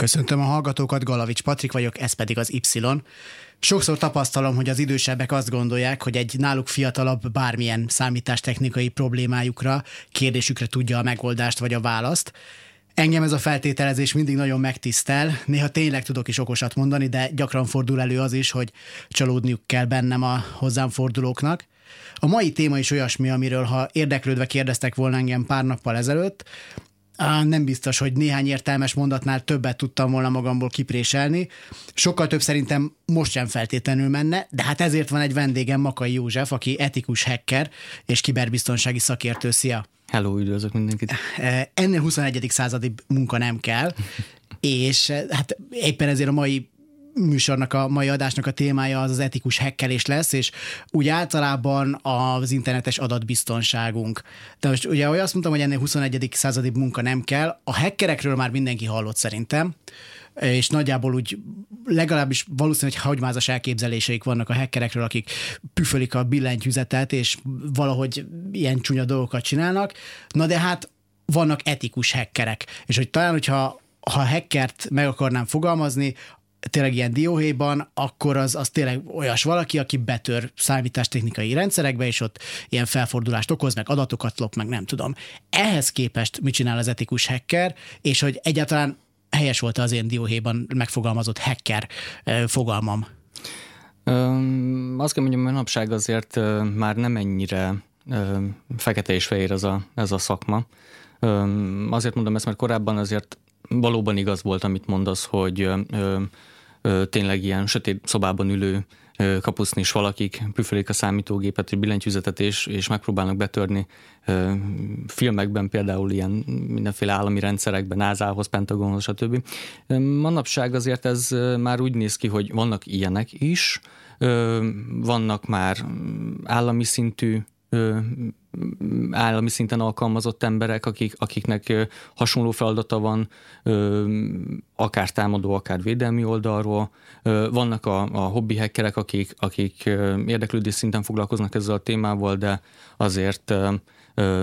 Köszöntöm a hallgatókat, Galavics Patrik vagyok, ez pedig az Y. Sokszor tapasztalom, hogy az idősebbek azt gondolják, hogy egy náluk fiatalabb bármilyen számítástechnikai problémájukra, kérdésükre tudja a megoldást vagy a választ. Engem ez a feltételezés mindig nagyon megtisztel, néha tényleg tudok is okosat mondani, de gyakran fordul elő az is, hogy csalódniuk kell bennem a hozzám fordulóknak. A mai téma is olyasmi, amiről ha érdeklődve kérdeztek volna engem pár nappal ezelőtt, Á, nem biztos, hogy néhány értelmes mondatnál többet tudtam volna magamból kipréselni. Sokkal több szerintem most sem feltétlenül menne, de hát ezért van egy vendégem, Makai József, aki etikus hacker és kiberbiztonsági szakértő. Szia! Hello, üdvözlök mindenkit! Ennél 21. századi munka nem kell, és hát éppen ezért a mai műsornak, a mai adásnak a témája az az etikus hekkelés lesz, és úgy általában az internetes adatbiztonságunk. De most ugye ahogy azt mondtam, hogy ennél 21. századi munka nem kell, a hackerekről már mindenki hallott szerintem, és nagyjából úgy legalábbis valószínűleg hagymázas elképzeléseik vannak a hackerekről, akik püfölik a billentyűzetet, és valahogy ilyen csúnya dolgokat csinálnak. Na de hát vannak etikus hackerek, és hogy talán, hogyha ha hackert meg akarnám fogalmazni, tényleg ilyen dióhéjban, akkor az, az tényleg olyas valaki, aki betör számítástechnikai rendszerekbe, és ott ilyen felfordulást okoz, meg adatokat lop, meg nem tudom. Ehhez képest mit csinál az etikus hacker, és hogy egyáltalán helyes volt az én dióhéjban megfogalmazott hacker fogalmam? Öm, azt kell mondjam, manapság azért már nem ennyire ö, fekete és fehér ez a, ez a szakma. Öm, azért mondom ezt, mert korábban azért valóban igaz volt, amit mondasz, hogy ö, tényleg ilyen sötét szobában ülő ö, kapusznis valakik püfölik a számítógépet, vagy billentyűzetet, és, és megpróbálnak betörni filmekben, például ilyen mindenféle állami rendszerekben, NASA-hoz, Pentagonhoz, stb. Manapság azért ez már úgy néz ki, hogy vannak ilyenek is, vannak már állami szintű állami szinten alkalmazott emberek, akik, akiknek hasonló feladata van, akár támadó, akár védelmi oldalról. Vannak a, a hobbi hackerek, akik, akik érdeklődés szinten foglalkoznak ezzel a témával, de azért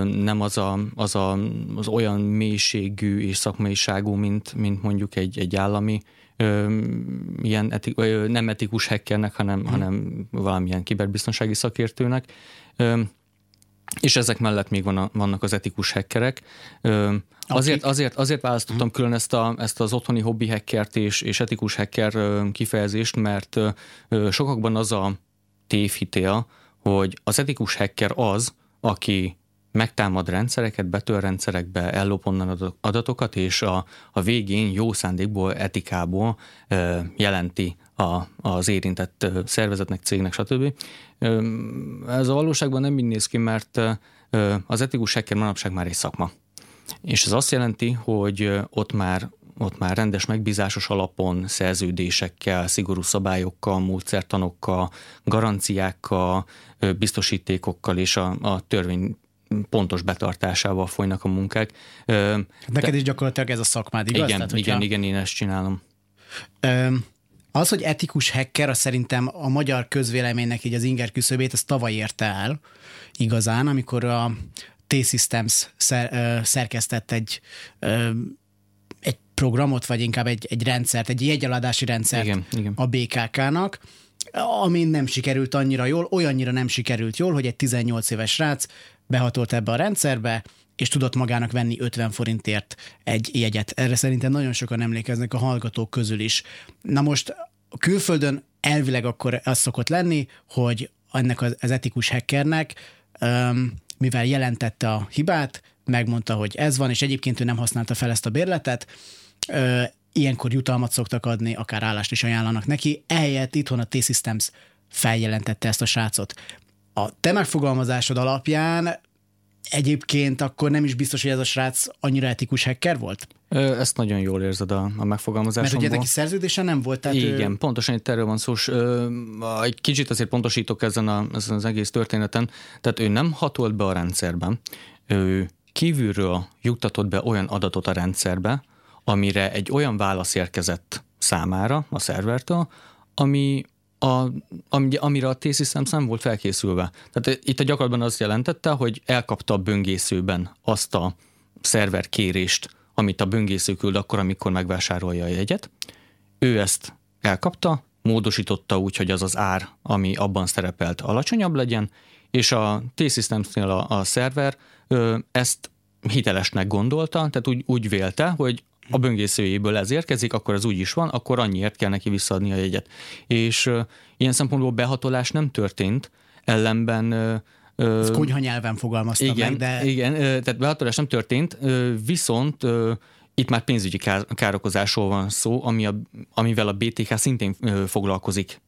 nem az, a, az, a, az olyan mélységű és szakmaiságú, mint, mint mondjuk egy, egy állami ilyen etik, nem etikus hackernek, hanem, hmm. hanem valamilyen kiberbiztonsági szakértőnek. És ezek mellett még van a, vannak az etikus hackerek. Azért, azért, azért választottam külön ezt, a, ezt az otthoni hobbi hackert és, és etikus hacker kifejezést, mert sokakban az a tévhitél, hogy az etikus hacker az, aki megtámad rendszereket, betör rendszerekbe, ellop onnan adatokat, és a, a végén jó szándékból, etikából jelenti a, az érintett szervezetnek, cégnek, stb. Ez a valóságban nem így néz ki, mert az etikus hacker manapság már egy szakma. És ez azt jelenti, hogy ott már ott már rendes megbízásos alapon, szerződésekkel, szigorú szabályokkal, módszertanokkal, garanciákkal, biztosítékokkal és a, a törvény pontos betartásával folynak a munkák. Neked De, is gyakorlatilag ez a szakmád, igaz? Igen, Tehát, hogyha... igen, igen, én ezt csinálom. Az, hogy etikus hacker, az szerintem a magyar közvéleménynek így az inger küszöbét, az tavaly érte el igazán, amikor a T-Systems szer, szerkesztett egy egy programot, vagy inkább egy, egy rendszert, egy jegyeladási rendszert igen, igen. a BKK-nak, ami nem sikerült annyira jól, olyannyira nem sikerült jól, hogy egy 18 éves srác behatolt ebbe a rendszerbe, és tudott magának venni 50 forintért egy jegyet. Erre szerintem nagyon sokan emlékeznek a hallgatók közül is. Na most külföldön elvileg akkor az szokott lenni, hogy ennek az, etikus hackernek, mivel jelentette a hibát, megmondta, hogy ez van, és egyébként ő nem használta fel ezt a bérletet, ilyenkor jutalmat szoktak adni, akár állást is ajánlanak neki, ehelyett itthon a T-Systems feljelentette ezt a srácot. A te megfogalmazásod alapján egyébként akkor nem is biztos, hogy ez a srác annyira etikus hacker volt? Ezt nagyon jól érzed a, a Mert megfogalmazásomból. ugye neki szerződése nem volt, tehát Igen, ő, pontosan itt erről van szó, és ö, egy kicsit azért pontosítok ezen, a, ezen az egész történeten. Tehát ő nem hatolt be a rendszerben, ő kívülről juttatott be olyan adatot a rendszerbe, amire egy olyan válasz érkezett számára, a szervertől, ami a, ami, amire a T-Systems nem volt felkészülve. Tehát itt a gyakorlatban azt jelentette, hogy elkapta a böngészőben azt a szerver kérést, amit a böngésző küld akkor, amikor megvásárolja a jegyet. Ő ezt elkapta, módosította úgy, hogy az az ár, ami abban szerepelt, alacsonyabb legyen, és a T-Systems-nél a, a szerver ö, ezt hitelesnek gondolta, tehát úgy, úgy vélte, hogy a böngészőjéből ez érkezik, akkor ez úgy is van, akkor annyiért kell neki visszaadni a jegyet. És ilyen szempontból behatolás nem történt, ellenben ezt konyha nyelven fogalmazta igen, meg, de igen, tehát behatolás nem történt, viszont itt már pénzügyi kár, károkozásról van szó, ami a, amivel a BTK szintén foglalkozik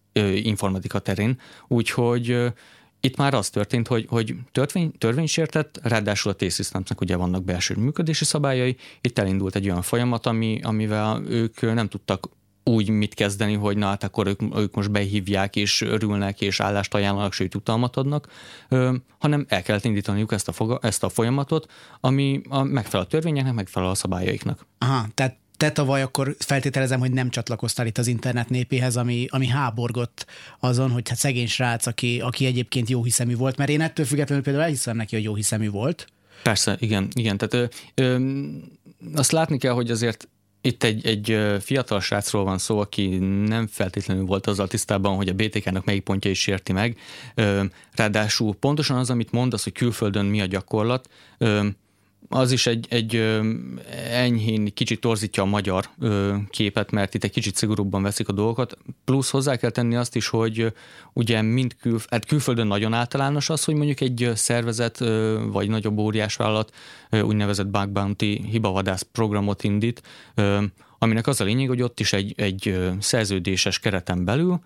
informatika terén, úgyhogy itt már az történt, hogy, hogy törvény, törvénysértett, ráadásul a T-Systemsnek ugye vannak belső működési szabályai, itt elindult egy olyan folyamat, ami, amivel ők nem tudtak úgy mit kezdeni, hogy na hát akkor ők, ők most behívják és örülnek és állást ajánlanak, sőt utalmat adnak, ö, hanem el kellett indítaniuk ezt a, foga, ezt a folyamatot, ami a megfelel a törvényeknek, megfelel a szabályaiknak. aha, tehát te tavaly akkor feltételezem, hogy nem csatlakoztál itt az internet népéhez, ami, ami háborgott azon, hogy hát szegény srác, aki, aki egyébként jó hiszemű volt, mert én ettől függetlenül például elhiszem neki, hogy jó hiszemű volt. Persze, igen, igen. Tehát ö, ö, azt látni kell, hogy azért itt egy, egy fiatal srácról van szó, aki nem feltétlenül volt azzal tisztában, hogy a BTK-nak melyik pontja is sérti meg. Ráadásul pontosan az, amit mondasz, hogy külföldön mi a gyakorlat, az is egy, egy enyhén kicsit torzítja a magyar képet, mert itt egy kicsit szigorúbban veszik a dolgokat. Plusz hozzá kell tenni azt is, hogy ugye mind kül, hát külföldön nagyon általános az, hogy mondjuk egy szervezet vagy nagyobb óriás vállalat úgynevezett bug bounty hibavadász programot indít, aminek az a lényeg, hogy ott is egy, egy szerződéses kereten belül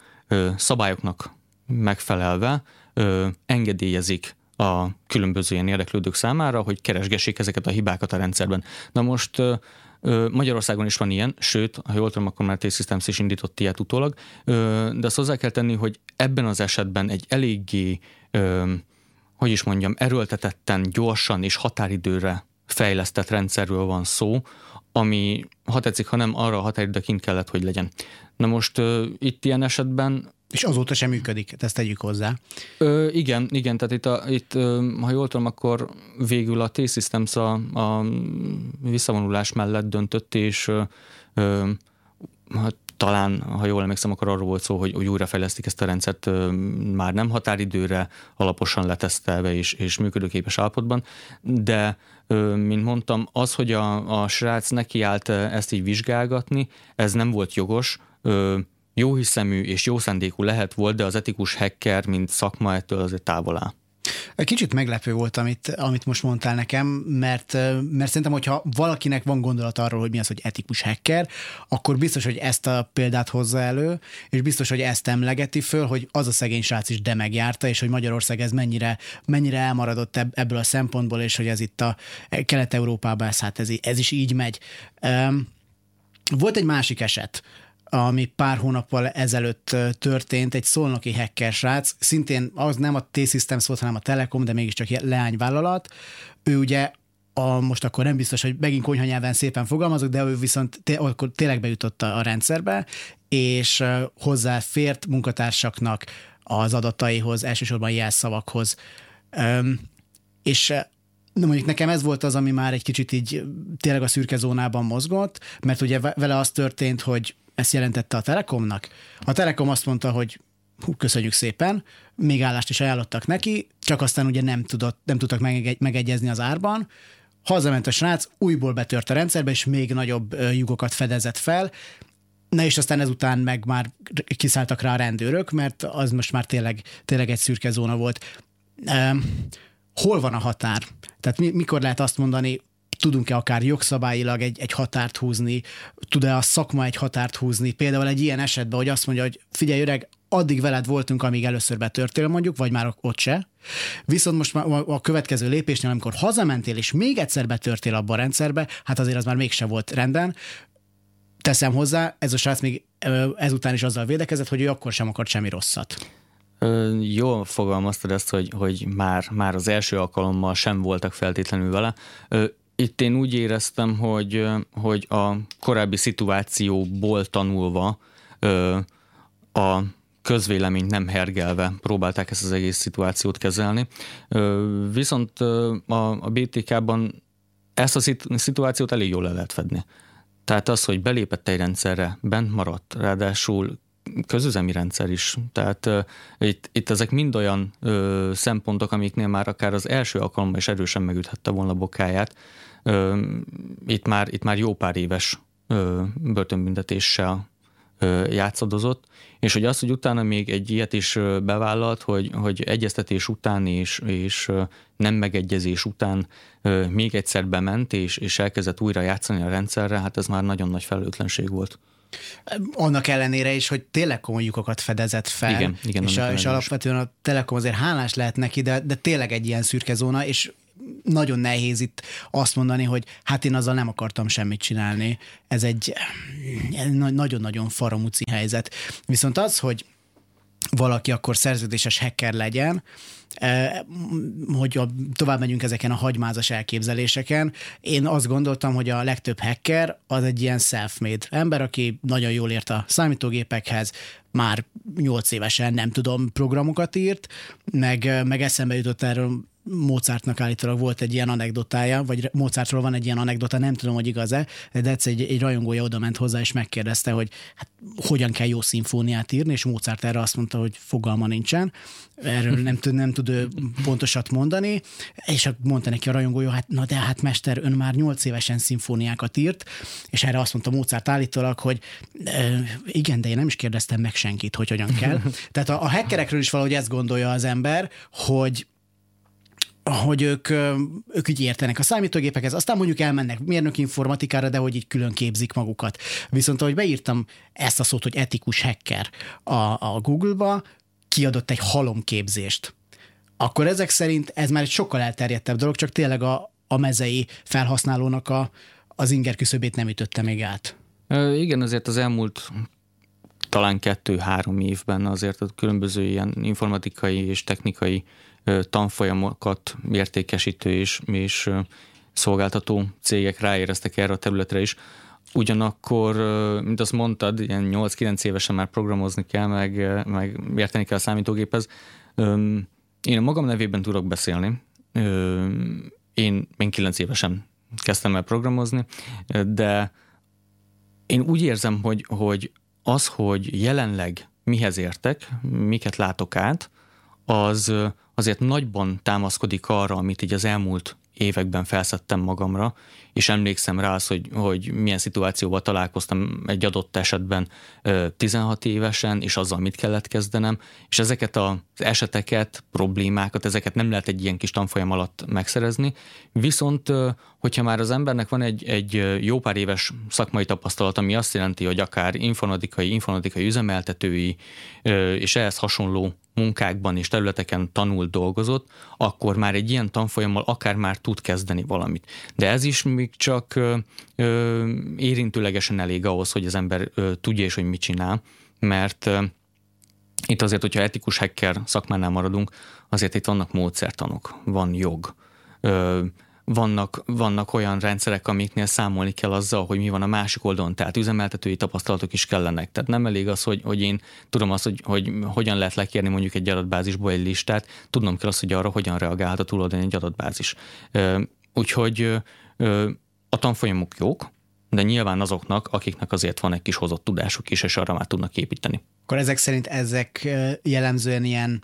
szabályoknak megfelelve engedélyezik a különböző ilyen érdeklődők számára, hogy keresgessék ezeket a hibákat a rendszerben. Na most Magyarországon is van ilyen, sőt, ha jól tudom, akkor már T-Systems is indított ilyet utólag, de azt hozzá kell tenni, hogy ebben az esetben egy eléggé, hogy is mondjam, erőltetetten, gyorsan és határidőre fejlesztett rendszerről van szó, ami, ha tetszik, ha nem arra a határidőre kint kellett, hogy legyen. Na most itt ilyen esetben És azóta sem működik, ezt tegyük hozzá. Ö, igen, igen, tehát itt, a, itt ha jól tudom, akkor végül a T-Systems a, a visszavonulás mellett döntött, és ö, hát talán, ha jól emlékszem, akkor arról volt szó, hogy, hogy újrafejlesztik ezt a rendszert ö, már nem határidőre, alaposan letesztelve és, és működőképes állapotban, de ö, mint mondtam, az, hogy a, a srác nekiállt ezt így vizsgálgatni, ez nem volt jogos, ö, jóhiszemű és jó szándékú lehet volt, de az etikus hacker, mint szakma ettől azért távol áll. Kicsit meglepő volt, amit, amit most mondtál nekem, mert, mert szerintem, hogyha valakinek van gondolat arról, hogy mi az, hogy etikus hacker, akkor biztos, hogy ezt a példát hozza elő, és biztos, hogy ezt emlegeti föl, hogy az a szegény srác is de megjárta, és hogy Magyarország ez mennyire, mennyire elmaradott ebből a szempontból, és hogy ez itt a Kelet-Európában, ez, hát ez, ez is így megy. Volt egy másik eset, ami pár hónappal ezelőtt történt, egy szolnoki hacker szintén az nem a T-Systems volt, hanem a Telekom, de mégiscsak leányvállalat. Ő ugye a, most akkor nem biztos, hogy megint konyha nyelven szépen fogalmazok, de ő viszont té- akkor tényleg bejutott a, a rendszerbe, és hozzáfért munkatársaknak az adataihoz, elsősorban jelszavakhoz. Um, és Na mondjuk nekem ez volt az, ami már egy kicsit így tényleg a szürke zónában mozgott, mert ugye vele az történt, hogy ezt jelentette a Telekomnak. A Telekom azt mondta, hogy hú, köszönjük szépen, még állást is ajánlottak neki, csak aztán ugye nem, tudott, nem tudtak megegyezni az árban. Hazament a srác, újból betört a rendszerbe, és még nagyobb lyukokat fedezett fel, Na és aztán ezután meg már kiszálltak rá a rendőrök, mert az most már tényleg, tényleg egy szürke zóna volt. Hol van a határ? Tehát mi, mikor lehet azt mondani, tudunk-e akár jogszabályilag egy, egy határt húzni, tud-e a szakma egy határt húzni, például egy ilyen esetben, hogy azt mondja, hogy figyelj öreg, addig veled voltunk, amíg először betörtél mondjuk, vagy már ott se. Viszont most már a következő lépésnél, amikor hazamentél, és még egyszer betörtél abba a rendszerbe, hát azért az már mégse volt rendben. Teszem hozzá, ez a srác még ezután is azzal védekezett, hogy ő akkor sem akart semmi rosszat. Ö, jól fogalmaztad ezt, hogy, hogy már, már az első alkalommal sem voltak feltétlenül vele. Itt én úgy éreztem, hogy, hogy a korábbi szituációból tanulva a közvéleményt nem hergelve próbálták ezt az egész szituációt kezelni. Viszont a BTK-ban ezt a szituációt elég jól le lehet fedni. Tehát az, hogy belépett egy rendszerre, bent maradt, ráadásul közüzemi rendszer is. Tehát uh, itt, itt ezek mind olyan uh, szempontok, amiknél már akár az első alkalommal is erősen megüthette volna bokáját. Uh, itt, már, itt már jó pár éves uh, börtönbüntetéssel uh, játszadozott, és hogy az, hogy utána még egy ilyet is bevállalt, hogy, hogy egyeztetés után és, és nem megegyezés után még egyszer bement, és, és elkezdett újra játszani a rendszerre, hát ez már nagyon nagy felelőtlenség volt. Annak ellenére is, hogy komoly lyukokat fedezett fel. Igen, igen. És, a, és alapvetően a Telekom azért hálás lehet neki, de, de tényleg egy ilyen szürke zóna, és nagyon nehéz itt azt mondani, hogy hát én azzal nem akartam semmit csinálni. Ez egy nagyon-nagyon faramúci helyzet. Viszont az, hogy valaki akkor szerződéses hacker legyen, e, hogy tovább megyünk ezeken a hagymázas elképzeléseken. Én azt gondoltam, hogy a legtöbb hacker az egy ilyen self-made ember, aki nagyon jól ért a számítógépekhez, már nyolc évesen nem tudom, programokat írt, meg, meg eszembe jutott erről Mozartnak állítólag volt egy ilyen anekdotája, vagy Mozartról van egy ilyen anekdota, nem tudom, hogy igaz-e, de egyszer egy, egy rajongója oda ment hozzá, és megkérdezte, hogy hát hogyan kell jó szimfóniát írni, és Mozart erre azt mondta, hogy fogalma nincsen, erről nem tud, nem tud pontosat mondani, és mondta neki a rajongója, hát na de hát mester, ön már nyolc évesen szimfóniákat írt, és erre azt mondta Mozart állítólag, hogy igen, de én nem is kérdeztem meg senkit, hogy hogyan kell. Tehát a, a hackerekről is valahogy ezt gondolja az ember, hogy hogy ők, ők így értenek a számítógépekhez, aztán mondjuk elmennek mérnök informatikára, de hogy így külön képzik magukat. Viszont ahogy beírtam ezt a szót, hogy etikus hacker a, a Google-ba, kiadott egy halomképzést. Akkor ezek szerint ez már egy sokkal elterjedtebb dolog, csak tényleg a, a mezei felhasználónak a, az inger küszöbét nem ütötte még át. Igen, azért az elmúlt talán kettő-három évben azért a különböző ilyen informatikai és technikai tanfolyamokat értékesítő és, és szolgáltató cégek ráéreztek erre a területre is. Ugyanakkor, mint azt mondtad, ilyen 8-9 évesen már programozni kell, meg, meg érteni kell a számítógéphez. Én a magam nevében tudok beszélni. Én, én 9 évesen kezdtem el programozni, de én úgy érzem, hogy, hogy az, hogy jelenleg mihez értek, miket látok át, az azért nagyban támaszkodik arra, amit így az elmúlt években felszettem magamra, és emlékszem rá az, hogy, hogy milyen szituációval találkoztam egy adott esetben 16 évesen, és azzal mit kellett kezdenem, és ezeket az eseteket, problémákat, ezeket nem lehet egy ilyen kis tanfolyam alatt megszerezni, viszont hogyha már az embernek van egy, egy jó pár éves szakmai tapasztalat, ami azt jelenti, hogy akár informatikai, informatikai üzemeltetői és ehhez hasonló munkákban és területeken tanult, dolgozott, akkor már egy ilyen tanfolyammal akár már tud kezdeni valamit. De ez is még csak ö, érintőlegesen elég ahhoz, hogy az ember ö, tudja és hogy mit csinál, mert ö, itt azért, hogyha etikus hacker szakmánál maradunk, azért itt vannak módszertanok, van jog, ö, vannak, vannak olyan rendszerek, amiknél számolni kell azzal, hogy mi van a másik oldalon, tehát üzemeltetői tapasztalatok is kellenek. Tehát nem elég az, hogy, hogy én tudom azt, hogy, hogy hogyan lehet lekérni mondjuk egy adatbázisból egy listát, tudnom kell azt, hogy arra hogyan reagálhat a túloldalon egy adatbázis. Úgyhogy a tanfolyamok jók, de nyilván azoknak, akiknek azért van egy kis hozott tudásuk is, és arra már tudnak építeni. Akkor ezek szerint ezek jellemzően ilyen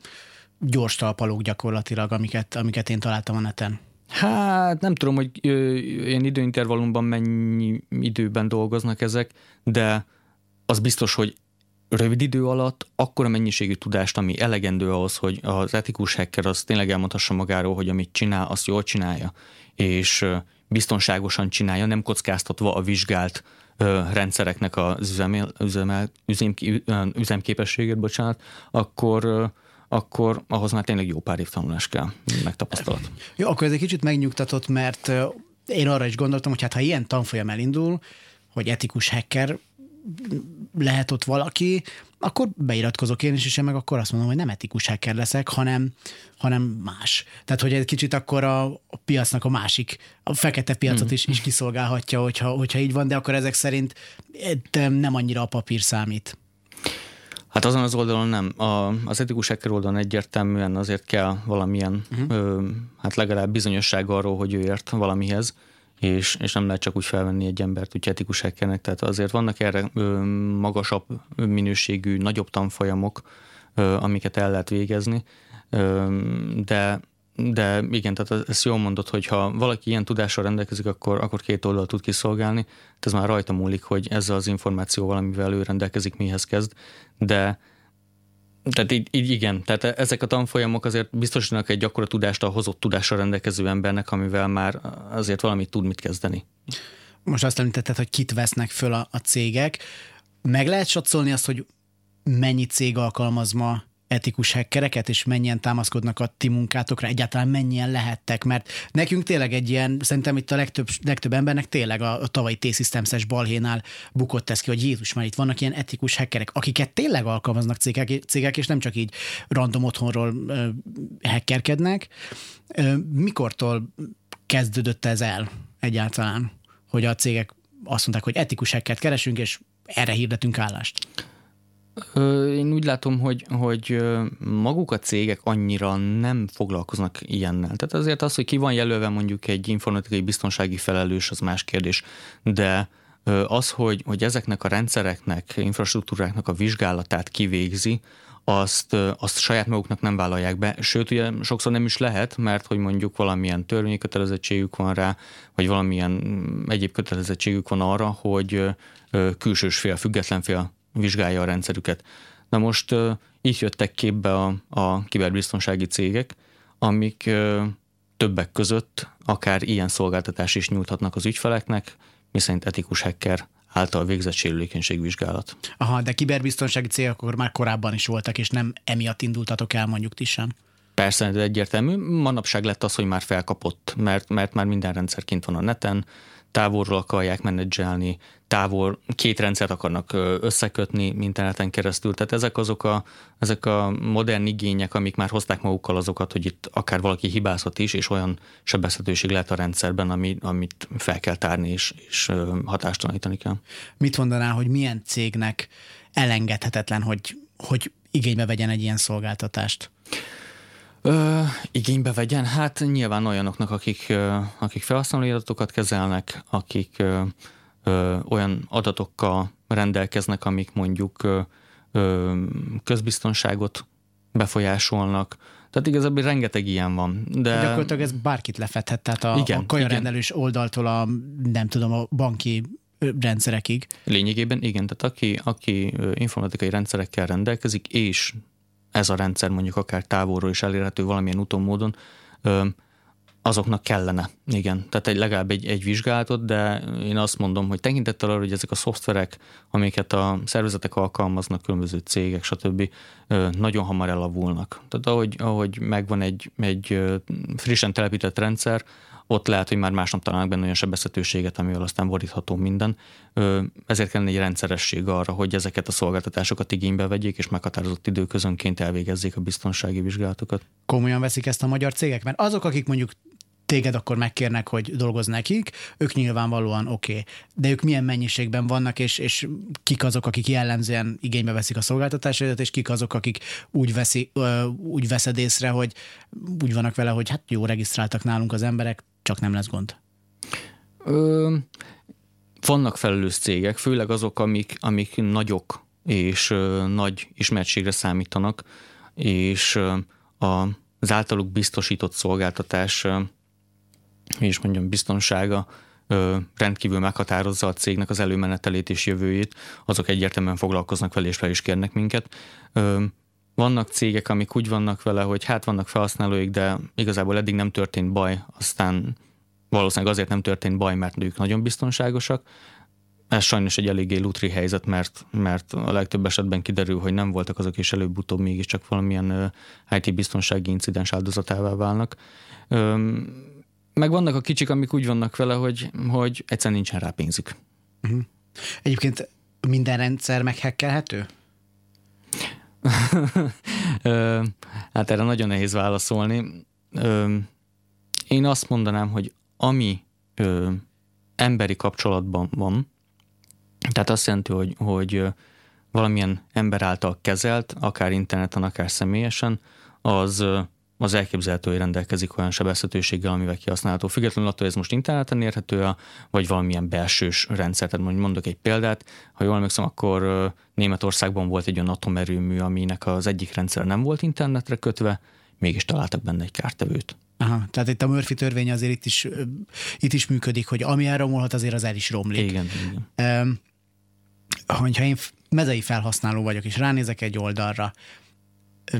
gyors talpalók gyakorlatilag, amiket, amiket én találtam a neten. Hát nem tudom, hogy ilyen időintervallumban mennyi időben dolgoznak ezek, de az biztos, hogy rövid idő alatt akkora mennyiségű tudást, ami elegendő ahhoz, hogy az etikus hacker az tényleg elmondhassa magáról, hogy amit csinál, azt jól csinálja, és biztonságosan csinálja, nem kockáztatva a vizsgált rendszereknek az üzemel, üzemel, üzem, üzemképességét, bocsánat, akkor akkor ahhoz már tényleg jó pár év tanulás kell, megtapasztalat. Jó, akkor ez egy kicsit megnyugtatott, mert én arra is gondoltam, hogy hát ha ilyen tanfolyam elindul, hogy etikus hacker lehet ott valaki, akkor beiratkozok én is, és én meg akkor azt mondom, hogy nem etikus hacker leszek, hanem, hanem más. Tehát, hogy egy kicsit akkor a, a piacnak a másik, a fekete piacot mm. is, is kiszolgálhatja, hogyha, hogyha így van, de akkor ezek szerint nem annyira a papír számít. Hát azon az oldalon nem. A, az etikus hacker oldalon egyértelműen azért kell valamilyen, uh-huh. ö, hát legalább bizonyosság arról, hogy ő ért valamihez, és, és nem lehet csak úgy felvenni egy embert úgy etikus hackernek. Tehát azért vannak erre ö, magasabb minőségű, nagyobb tanfolyamok, ö, amiket el lehet végezni, ö, de de igen, tehát ezt jól mondod, hogy ha valaki ilyen tudással rendelkezik, akkor, akkor két oldal tud kiszolgálni. Ez már rajta múlik, hogy ezzel az információval, amivel ő rendelkezik, mihez kezd. De tehát így, így igen, tehát ezek a tanfolyamok azért biztosítanak egy gyakora tudást a hozott tudással rendelkező embernek, amivel már azért valamit tud mit kezdeni. Most azt említetted, hogy kit vesznek föl a, a cégek. Meg lehet satszolni azt, hogy mennyi cég alkalmaz ma etikus hackereket, és mennyien támaszkodnak a ti munkátokra, egyáltalán mennyien lehettek, mert nekünk tényleg egy ilyen, szerintem itt a legtöbb, legtöbb embernek tényleg a, a tavalyi T-Systems-es balhénál bukott ez ki, hogy Jézus, már itt vannak ilyen etikus hackerek, akiket tényleg alkalmaznak cégek, cégek és nem csak így random otthonról ö, hackerkednek. Ö, mikortól kezdődött ez el egyáltalán, hogy a cégek azt mondták, hogy etikus hackert keresünk, és erre hirdetünk állást? Én úgy látom, hogy, hogy maguk a cégek annyira nem foglalkoznak ilyennel. Tehát azért az, hogy ki van jelölve mondjuk egy informatikai biztonsági felelős, az más kérdés. De az, hogy, hogy ezeknek a rendszereknek, infrastruktúráknak a vizsgálatát kivégzi, azt, azt saját maguknak nem vállalják be. Sőt, ugye sokszor nem is lehet, mert hogy mondjuk valamilyen törvényi kötelezettségük van rá, vagy valamilyen mm, egyéb kötelezettségük van arra, hogy külsős fél, független fél vizsgálja a rendszerüket. Na most így jöttek képbe a, a kiberbiztonsági cégek, amik többek között akár ilyen szolgáltatás is nyújthatnak az ügyfeleknek, miszerint etikus hacker által végzett sérülékenységvizsgálat. Aha, de kiberbiztonsági cégek akkor már korábban is voltak, és nem emiatt indultatok el mondjuk ti sem. Persze, de egyértelmű. Manapság lett az, hogy már felkapott, mert, mert már minden rendszer kint van a neten, távolról akarják menedzselni, távol két rendszert akarnak összekötni interneten keresztül. Tehát ezek azok a, ezek a modern igények, amik már hozták magukkal azokat, hogy itt akár valaki hibázhat is, és olyan sebezhetőség lehet a rendszerben, ami, amit fel kell tárni és, és hatástalanítani kell. Mit mondaná, hogy milyen cégnek elengedhetetlen, hogy, hogy igénybe vegyen egy ilyen szolgáltatást? Ö, igénybe vegyen? Hát nyilván olyanoknak, akik, ö, akik felhasználói adatokat kezelnek, akik ö, ö, olyan adatokkal rendelkeznek, amik mondjuk ö, ö, közbiztonságot befolyásolnak. Tehát igazából rengeteg ilyen van. De... Gyakorlatilag ez bárkit lefedhet, tehát a, igen, a kajarendelős igen. oldaltól a, nem tudom, a banki rendszerekig. Lényegében igen, tehát aki, aki informatikai rendszerekkel rendelkezik, és ez a rendszer mondjuk akár távolról is elérhető valamilyen úton, módon, azoknak kellene, igen. Tehát egy, legalább egy, egy vizsgálatot, de én azt mondom, hogy tekintettel arra, hogy ezek a szoftverek, amiket a szervezetek alkalmaznak, különböző cégek, stb. nagyon hamar elavulnak. Tehát ahogy, ahogy megvan egy, egy frissen telepített rendszer, ott lehet, hogy már másnap találnak benne olyan sebezhetőséget, amivel aztán borítható minden. Ezért kellene egy rendszeresség arra, hogy ezeket a szolgáltatásokat igénybe vegyék, és meghatározott időközönként elvégezzék a biztonsági vizsgálatokat. Komolyan veszik ezt a magyar cégek? Mert azok, akik mondjuk téged akkor megkérnek, hogy dolgozz nekik, ők nyilvánvalóan oké. Okay. De ők milyen mennyiségben vannak, és, és kik azok, akik jellemzően igénybe veszik a szolgáltatásaidat, és kik azok, akik úgy, veszi, úgy veszed észre, hogy úgy vannak vele, hogy hát jó, regisztráltak nálunk az emberek, csak nem lesz gond? Ö, vannak felelős cégek, főleg azok, amik, amik nagyok és ö, nagy ismertségre számítanak, és ö, a, az általuk biztosított szolgáltatás ö, és mondjam biztonsága ö, rendkívül meghatározza a cégnek az előmenetelét és jövőjét, azok egyértelműen foglalkoznak vele és fel is kérnek minket. Ö, vannak cégek, amik úgy vannak vele, hogy hát vannak felhasználóik, de igazából eddig nem történt baj, aztán valószínűleg azért nem történt baj, mert ők nagyon biztonságosak. ez sajnos egy eléggé lutri helyzet, mert, mert a legtöbb esetben kiderül, hogy nem voltak azok, és előbb-utóbb mégiscsak valamilyen IT biztonsági incidens áldozatává válnak. Meg vannak a kicsik, amik úgy vannak vele, hogy, hogy egyszerűen nincsen rá pénzük. Uh-huh. Egyébként minden rendszer meghekkelhető? hát erre nagyon nehéz válaszolni. Én azt mondanám, hogy ami emberi kapcsolatban van, tehát azt jelenti, hogy, hogy valamilyen ember által kezelt, akár interneten, akár személyesen, az, az elképzelhető, hogy rendelkezik olyan sebezhetőséggel, amivel kihasználható. Függetlenül attól, hogy ez most interneten érhető, vagy valamilyen belsős rendszer. Tehát mondjuk mondok egy példát, ha jól emlékszem, akkor Németországban volt egy olyan atomerőmű, aminek az egyik rendszer nem volt internetre kötve, mégis találtak benne egy kártevőt. Aha, tehát itt a Murphy törvény azért itt is, itt is működik, hogy ami elromolhat, azért az el is romlik. Igen, igen. Um, hogyha én mezei felhasználó vagyok, és ránézek egy oldalra,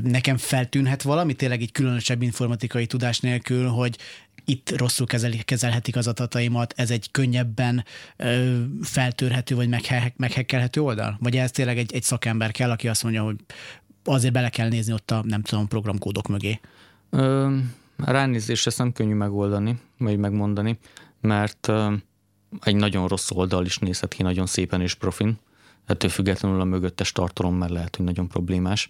nekem feltűnhet valami, tényleg egy különösebb informatikai tudás nélkül, hogy itt rosszul kezel, kezelhetik az adataimat, ez egy könnyebben ö, feltörhető vagy meghekkelhető oldal? Vagy ez tényleg egy, egy szakember kell, aki azt mondja, hogy azért bele kell nézni ott a, nem tudom, programkódok mögé? Ö, ránézésre ezt nem könnyű megoldani, vagy megmondani, mert ö, egy nagyon rossz oldal is nézhet ki nagyon szépen és profin. Ettől függetlenül a mögöttes tartalom már lehet, hogy nagyon problémás.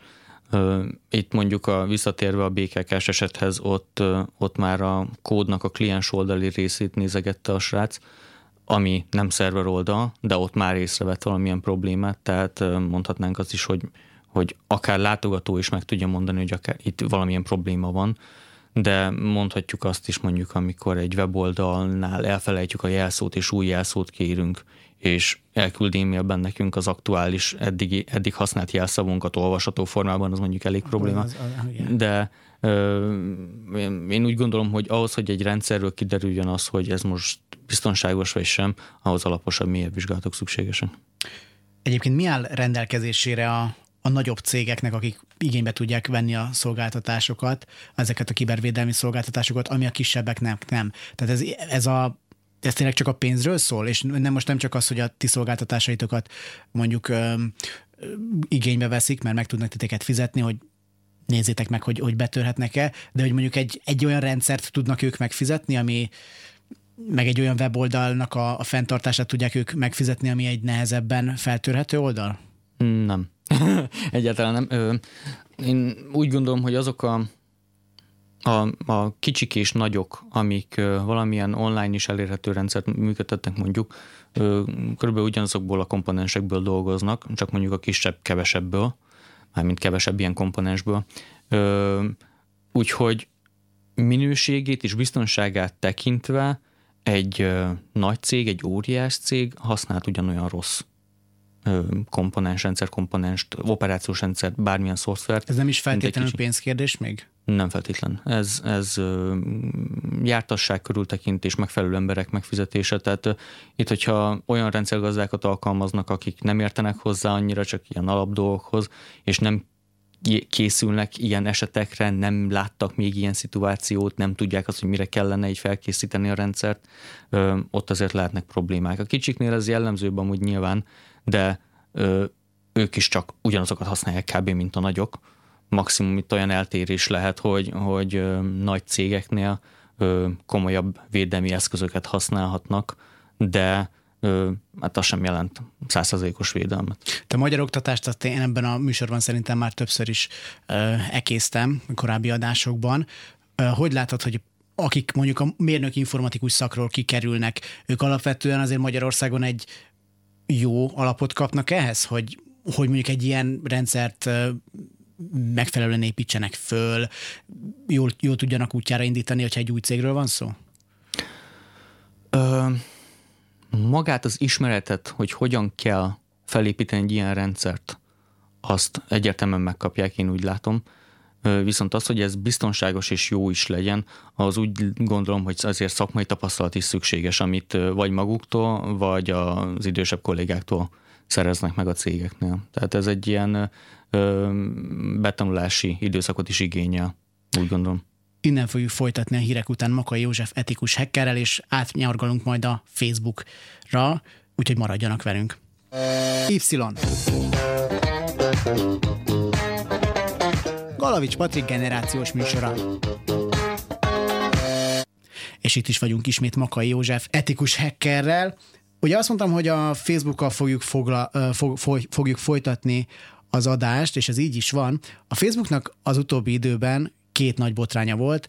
Itt mondjuk a visszatérve a bkk esethez, ott, ott már a kódnak a kliens oldali részét nézegette a srác, ami nem szerver oldal, de ott már észrevett valamilyen problémát, tehát mondhatnánk azt is, hogy, hogy akár látogató is meg tudja mondani, hogy akár itt valamilyen probléma van, de mondhatjuk azt is mondjuk, amikor egy weboldalnál elfelejtjük a jelszót és új jelszót kérünk, és elküld e-mailben nekünk az aktuális, eddig, eddig használt jelszavunkat olvasható formában, az mondjuk elég probléma. De ö, én úgy gondolom, hogy ahhoz, hogy egy rendszerről kiderüljön az, hogy ez most biztonságos vagy sem, ahhoz alaposabb, mélyebb vizsgálatok szükségesen. Egyébként mi áll rendelkezésére a, a nagyobb cégeknek, akik igénybe tudják venni a szolgáltatásokat, ezeket a kibervédelmi szolgáltatásokat, ami a kisebbeknek nem. Tehát ez, ez a ez tényleg csak a pénzről szól, és nem most nem csak az, hogy a ti szolgáltatásaitokat mondjuk ö, ö, igénybe veszik, mert meg tudnak titeket fizetni, hogy nézzétek meg, hogy, hogy betörhetnek-e, de hogy mondjuk egy, egy olyan rendszert tudnak ők megfizetni, ami meg egy olyan weboldalnak a, a fenntartását tudják ők megfizetni, ami egy nehezebben feltörhető oldal? Nem. Egyáltalán nem. Én úgy gondolom, hogy azok a a, a kicsik és nagyok, amik valamilyen online is elérhető rendszert működtetnek mondjuk, körülbelül ugyanazokból a komponensekből dolgoznak, csak mondjuk a kisebb kevesebből, mármint kevesebb ilyen komponensből. Úgyhogy minőségét és biztonságát tekintve egy nagy cég, egy óriás cég használt ugyanolyan rossz komponens, rendszer komponenst, operációs rendszer, bármilyen szoftvert. Ez nem is feltétlenül pénzkérdés még? Nem feltétlen. Ez, ez jártasság körültekintés, megfelelő emberek megfizetése. Tehát itt, hogyha olyan rendszergazdákat alkalmaznak, akik nem értenek hozzá annyira, csak ilyen alapdolgokhoz, és nem készülnek ilyen esetekre, nem láttak még ilyen szituációt, nem tudják azt, hogy mire kellene így felkészíteni a rendszert, ott azért lehetnek problémák. A kicsiknél ez jellemzőbb amúgy nyilván, de ők is csak ugyanazokat használják kb. mint a nagyok, maximum itt olyan eltérés lehet, hogy, hogy ö, nagy cégeknél ö, komolyabb védelmi eszközöket használhatnak, de ö, hát az sem jelent százszerzékos védelmet. Te magyar oktatást azt én ebben a műsorban szerintem már többször is ö, ekésztem korábbi adásokban. Ö, hogy látod, hogy akik mondjuk a mérnök informatikus szakról kikerülnek, ők alapvetően azért Magyarországon egy jó alapot kapnak ehhez, hogy, hogy mondjuk egy ilyen rendszert megfelelően építsenek föl, jól, jól tudjanak útjára indítani, hogyha egy új cégről van szó? Ö, magát az ismeretet, hogy hogyan kell felépíteni egy ilyen rendszert, azt egyértelműen megkapják, én úgy látom. Viszont az, hogy ez biztonságos és jó is legyen, az úgy gondolom, hogy azért szakmai tapasztalat is szükséges, amit vagy maguktól, vagy az idősebb kollégáktól szereznek meg a cégeknél. Tehát ez egy ilyen betanulási időszakot is igényel, úgy gondolom. Innen fogjuk folytatni a hírek után Makai József etikus hackerrel, és átnyargalunk majd a Facebookra. úgyhogy maradjanak velünk. Y. Galavics Patrik generációs műsora. És itt is vagyunk ismét Makai József etikus hackerrel. Ugye azt mondtam, hogy a Facebookkal fogjuk, fogla, fog, fogjuk folytatni az adást, és ez így is van. A Facebooknak az utóbbi időben két nagy botránya volt,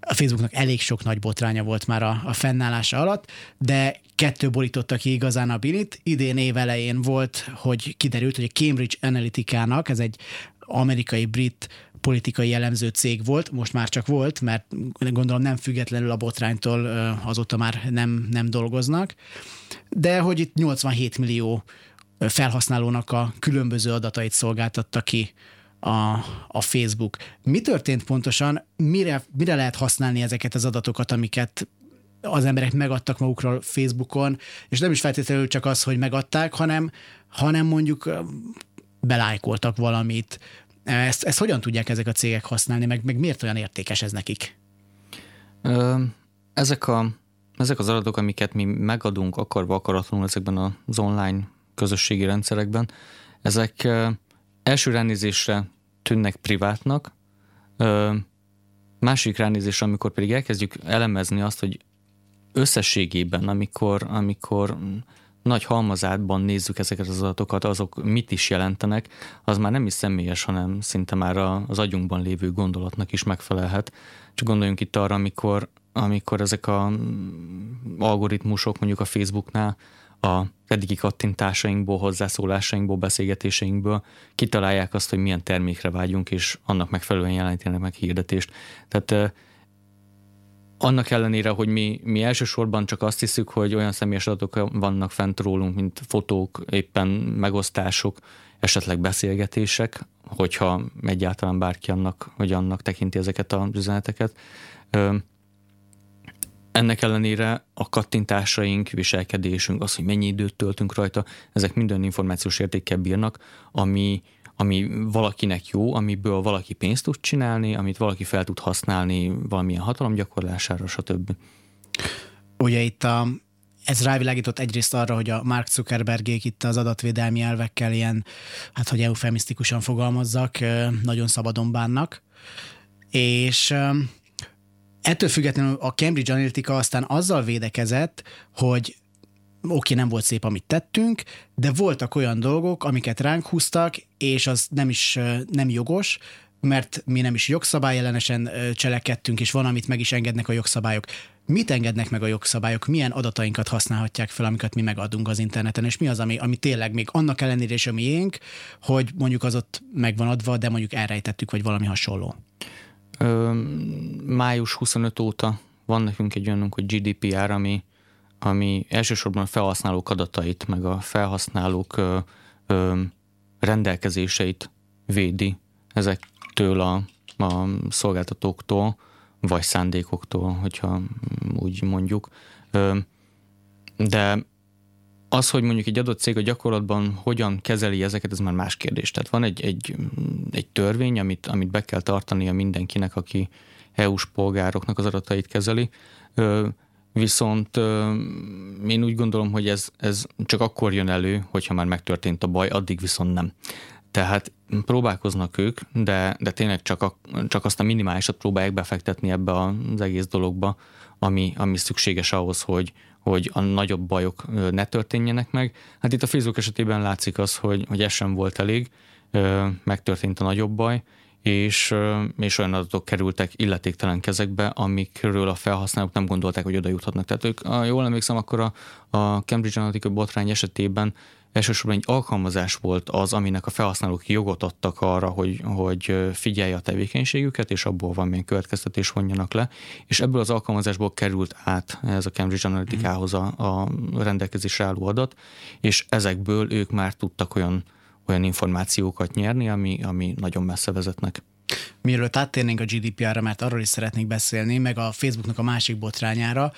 a Facebooknak elég sok nagy botránya volt már a, a fennállása alatt, de kettő borította ki igazán a bilit. Idén év elején volt, hogy kiderült, hogy a Cambridge Analytica-nak, ez egy amerikai-brit politikai jellemző cég volt, most már csak volt, mert gondolom nem függetlenül a botránytól azóta már nem, nem dolgoznak, de hogy itt 87 millió felhasználónak a különböző adatait szolgáltatta ki a, a Facebook. Mi történt pontosan, mire, mire lehet használni ezeket az adatokat, amiket az emberek megadtak magukról Facebookon, és nem is feltétlenül csak az, hogy megadták, hanem, hanem mondjuk belájkoltak valamit. Ezt, ezt hogyan tudják ezek a cégek használni, meg, meg miért olyan értékes ez nekik? Ezek, a, ezek az adatok, amiket mi megadunk akarva akaratlanul ezekben az online közösségi rendszerekben, ezek első ránézésre tűnnek privátnak, másik ránézésre, amikor pedig elkezdjük elemezni azt, hogy összességében, amikor, amikor nagy halmazátban nézzük ezeket az adatokat, azok mit is jelentenek, az már nem is személyes, hanem szinte már az agyunkban lévő gondolatnak is megfelelhet. Csak gondoljunk itt arra, amikor, amikor ezek a algoritmusok mondjuk a Facebooknál a eddigi kattintásainkból, hozzászólásainkból, beszélgetéseinkből kitalálják azt, hogy milyen termékre vágyunk, és annak megfelelően jelentenek meg hirdetést. Tehát annak ellenére, hogy mi, mi elsősorban csak azt hiszük, hogy olyan személyes adatok vannak fent rólunk, mint fotók, éppen megosztások, esetleg beszélgetések, hogyha egyáltalán bárki annak, hogy annak tekinti ezeket az üzeneteket. Ennek ellenére a kattintásaink, viselkedésünk, az, hogy mennyi időt töltünk rajta, ezek minden információs értékkel bírnak, ami, ami valakinek jó, amiből valaki pénzt tud csinálni, amit valaki fel tud használni valamilyen hatalomgyakorlására, stb. Ugye itt a, ez rávilágított egyrészt arra, hogy a Mark Zuckerbergék itt az adatvédelmi elvekkel ilyen, hát hogy eufemisztikusan fogalmazzak, nagyon szabadon bánnak, és ettől függetlenül a Cambridge Analytica aztán azzal védekezett, hogy oké, nem volt szép, amit tettünk, de voltak olyan dolgok, amiket ránk húztak, és az nem is nem jogos, mert mi nem is jogszabályellenesen cselekedtünk, és van, amit meg is engednek a jogszabályok. Mit engednek meg a jogszabályok? Milyen adatainkat használhatják fel, amiket mi megadunk az interneten, és mi az, ami, ami tényleg még annak ellenére is a miénk, hogy mondjuk az ott megvan adva, de mondjuk elrejtettük, vagy valami hasonló? Ö, május 25 óta van nekünk egy olyanunk, hogy GDPR, ami ami elsősorban a felhasználók adatait, meg a felhasználók ö, ö, rendelkezéseit védi ezektől a, a szolgáltatóktól, vagy szándékoktól, hogyha úgy mondjuk. Ö, de az, hogy mondjuk egy adott cég a gyakorlatban hogyan kezeli ezeket, ez már más kérdés. Tehát van egy, egy, egy törvény, amit, amit be kell tartania mindenkinek, aki EU-s polgároknak az adatait kezeli. Viszont én úgy gondolom, hogy ez, ez csak akkor jön elő, hogyha már megtörtént a baj, addig viszont nem. Tehát próbálkoznak ők, de, de tényleg csak, a, csak azt a minimálisat próbálják befektetni ebbe az egész dologba, ami, ami szükséges ahhoz, hogy, hogy a nagyobb bajok ne történjenek meg. Hát itt a Facebook esetében látszik az, hogy, hogy ez sem volt elég, megtörtént a nagyobb baj, és, és olyan adatok kerültek illetéktelen kezekbe, amikről a felhasználók nem gondolták, hogy oda juthatnak. Tehát ők, ha jól emlékszem, akkor a, a Cambridge Analytica botrány esetében elsősorban egy alkalmazás volt az, aminek a felhasználók jogot adtak arra, hogy, hogy figyelje a tevékenységüket, és abból valamilyen következtetés vonjanak le, és ebből az alkalmazásból került át ez a Cambridge Analytica-hoz a, a rendelkezésre álló adat, és ezekből ők már tudtak olyan olyan információkat nyerni, ami, ami nagyon messze vezetnek. Mielőtt áttérnénk a GDPR-ra, mert arról is szeretnék beszélni, meg a Facebooknak a másik botrányára,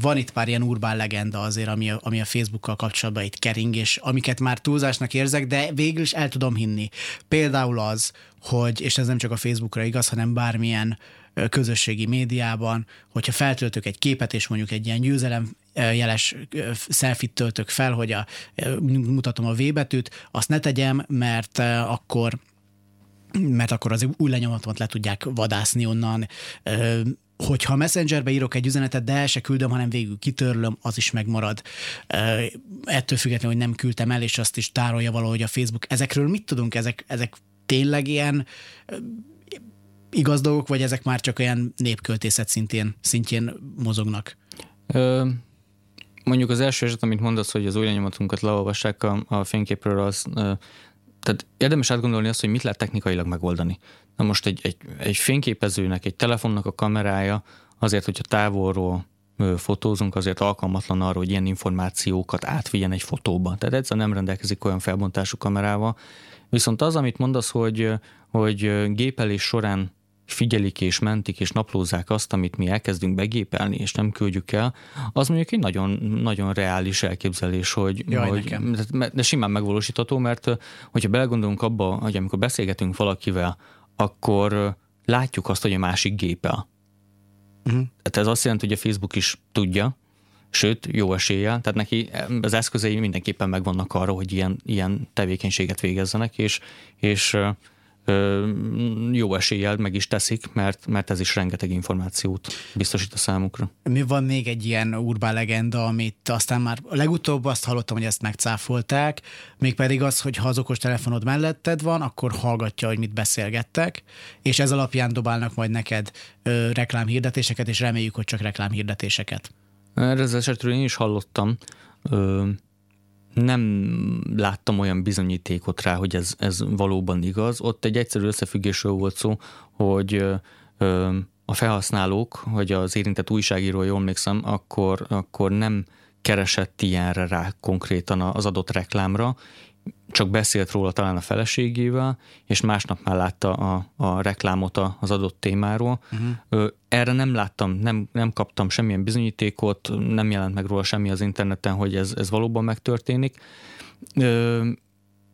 van itt pár ilyen urbán legenda azért, ami a, ami a Facebookkal kapcsolatban itt kering, és amiket már túlzásnak érzek, de végül is el tudom hinni. Például az, hogy, és ez nem csak a Facebookra igaz, hanem bármilyen közösségi médiában, hogyha feltöltök egy képet, és mondjuk egy ilyen győzelem jeles selfit töltök fel, hogy a, mutatom a V betűt, azt ne tegyem, mert akkor mert akkor az új lenyomatomat le tudják vadászni onnan. Hogyha Messengerbe írok egy üzenetet, de el se küldöm, hanem végül kitörlöm, az is megmarad. Ettől függetlenül, hogy nem küldtem el, és azt is tárolja valahogy a Facebook. Ezekről mit tudunk? Ezek, ezek tényleg ilyen igaz dolgok, vagy ezek már csak olyan népköltészet szintén, szintjén mozognak? Mondjuk az első eset, amit mondasz, hogy az új lenyomatunkat leolvassák a, a fényképről, az tehát érdemes átgondolni azt, hogy mit lehet technikailag megoldani. Na most egy, egy, egy fényképezőnek, egy telefonnak a kamerája azért, hogyha távolról fotózunk, azért alkalmatlan arra, hogy ilyen információkat átvigyen egy fotóba. Tehát egyszerűen nem rendelkezik olyan felbontású kamerával. Viszont az, amit mondasz, hogy, hogy gépelés során figyelik és mentik és naplózzák azt, amit mi elkezdünk begépelni, és nem küldjük el, az mondjuk egy nagyon, nagyon reális elképzelés, hogy, Jaj, hogy de simán megvalósítható, mert hogyha belegondolunk abba, hogy amikor beszélgetünk valakivel, akkor látjuk azt, hogy a másik gépel. Uh-huh. Tehát ez azt jelenti, hogy a Facebook is tudja, sőt, jó eséllyel, tehát neki az eszközei mindenképpen megvannak arra, hogy ilyen, ilyen tevékenységet végezzenek, és, és jó eséllyel meg is teszik, mert, mert ez is rengeteg információt biztosít a számukra. Mi van még egy ilyen urbán legenda, amit aztán már legutóbb azt hallottam, hogy ezt megcáfolták, mégpedig az, hogy ha az okos telefonod melletted van, akkor hallgatja, hogy mit beszélgettek, és ez alapján dobálnak majd neked ö, reklámhirdetéseket, és reméljük, hogy csak reklámhirdetéseket. Erre az esetről én is hallottam. Ö, nem láttam olyan bizonyítékot rá, hogy ez, ez valóban igaz. Ott egy egyszerű összefüggésről volt szó, hogy ö, a felhasználók, vagy az érintett újságíró, jól emlékszem, akkor, akkor nem keresett ilyenre rá konkrétan az adott reklámra, csak beszélt róla talán a feleségével, és másnap már látta a, a reklámot az adott témáról. Uh-huh. Erre nem láttam, nem, nem kaptam semmilyen bizonyítékot, nem jelent meg róla semmi az interneten, hogy ez, ez valóban megtörténik.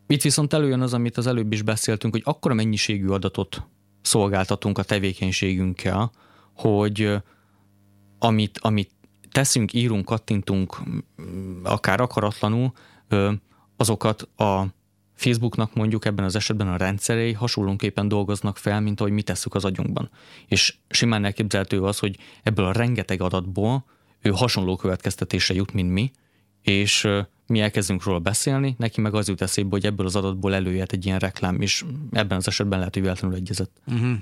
Itt viszont előjön az, amit az előbb is beszéltünk, hogy akkora mennyiségű adatot szolgáltatunk a tevékenységünkkel, hogy amit, amit teszünk, írunk, kattintunk, akár akaratlanul, azokat a Facebooknak mondjuk ebben az esetben a rendszerei hasonlóképpen dolgoznak fel, mint ahogy mi tesszük az agyunkban. És simán elképzelhető az, hogy ebből a rengeteg adatból ő hasonló következtetése jut, mint mi, és mi elkezdünk róla beszélni, neki meg az jut eszébe, hogy ebből az adatból előjött egy ilyen reklám, és ebben az esetben lehet, hogy véletlenül egyezett. Uh-huh.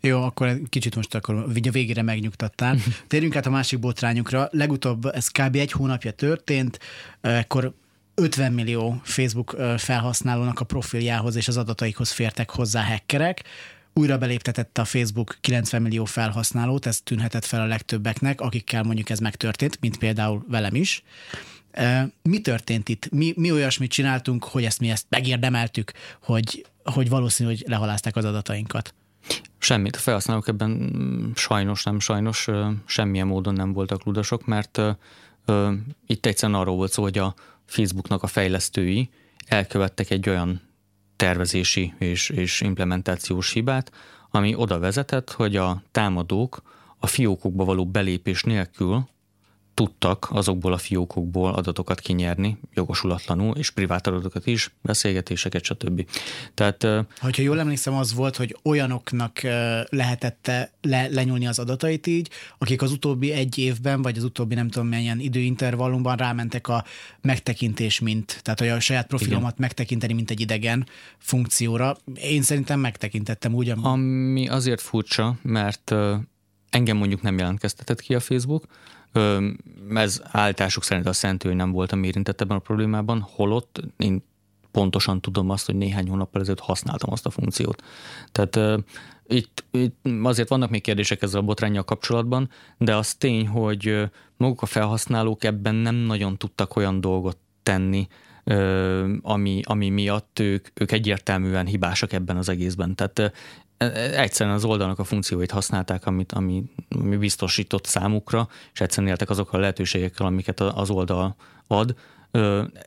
Jó, akkor kicsit most akkor a végére megnyugtattál. Térjünk át a másik botrányukra. Legutóbb ez kb. egy hónapja történt, akkor 50 millió Facebook felhasználónak a profiljához és az adataikhoz fértek hozzá hackerek, újra beléptetette a Facebook 90 millió felhasználót, ez tűnhetett fel a legtöbbeknek, akikkel mondjuk ez megtörtént, mint például velem is. Mi történt itt? Mi, mi olyasmit csináltunk, hogy ezt mi ezt megérdemeltük, hogy, hogy valószínű, hogy lehalázták az adatainkat? Semmit. A felhasználók ebben sajnos, nem sajnos, semmilyen módon nem voltak ludasok, mert itt egyszerűen arról volt szó, hogy a, Facebooknak a fejlesztői elkövettek egy olyan tervezési és, és implementációs hibát, ami oda vezetett, hogy a támadók a fiókokba való belépés nélkül tudtak azokból a fiókokból adatokat kinyerni, jogosulatlanul, és privát adatokat is, beszélgetéseket, stb. Tehát, ha jól emlékszem, az volt, hogy olyanoknak lehetette le, lenyúlni az adatait így, akik az utóbbi egy évben, vagy az utóbbi nem tudom milyen időintervallumban rámentek a megtekintés, mint, tehát hogy a saját profilomat Igen. megtekinteni, mint egy idegen funkcióra. Én szerintem megtekintettem úgy. Ami azért furcsa, mert engem mondjuk nem jelentkeztetett ki a Facebook, ez állításuk szerint jelenti, hogy nem voltam érintett ebben a problémában, holott én pontosan tudom azt, hogy néhány hónappal ezelőtt használtam azt a funkciót. Tehát itt, itt azért vannak még kérdések ezzel a botrányjal kapcsolatban, de az tény, hogy maguk a felhasználók ebben nem nagyon tudtak olyan dolgot tenni, ami, ami miatt ők, ők egyértelműen hibásak ebben az egészben. Tehát egyszerűen az oldalnak a funkcióit használták, amit, ami, ami biztosított számukra, és egyszerűen éltek azokkal a lehetőségekkel, amiket az oldal ad.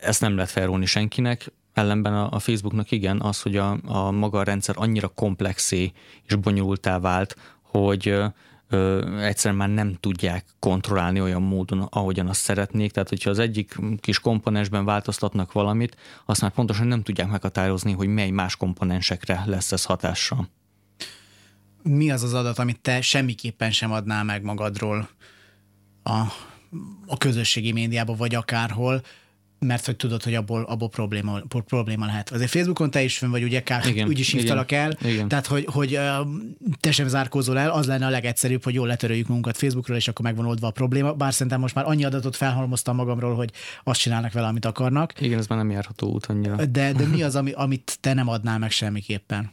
Ezt nem lehet felrólni senkinek, ellenben a Facebooknak igen, az, hogy a, a maga a rendszer annyira komplexé és bonyolultá vált, hogy ö, egyszerűen már nem tudják kontrollálni olyan módon, ahogyan azt szeretnék. Tehát, hogyha az egyik kis komponensben változtatnak valamit, azt már pontosan nem tudják meghatározni, hogy mely más komponensekre lesz ez hatással. Mi az az adat, amit te semmiképpen sem adnál meg magadról a, a közösségi médiában, vagy akárhol, mert hogy tudod, hogy abból, abból probléma, probléma lehet. Azért Facebookon te is fönn vagy, ugye, Kár, Igen, úgy is hívtalak el, igen. tehát hogy, hogy te sem zárkózol el, az lenne a legegyszerűbb, hogy jól letöröljük magunkat Facebookról, és akkor megvan oldva a probléma, bár szerintem most már annyi adatot felhalmoztam magamról, hogy azt csinálnak vele, amit akarnak, Igen, ez már nem járható út annyira. de, de mi az, ami, amit te nem adnál meg semmiképpen?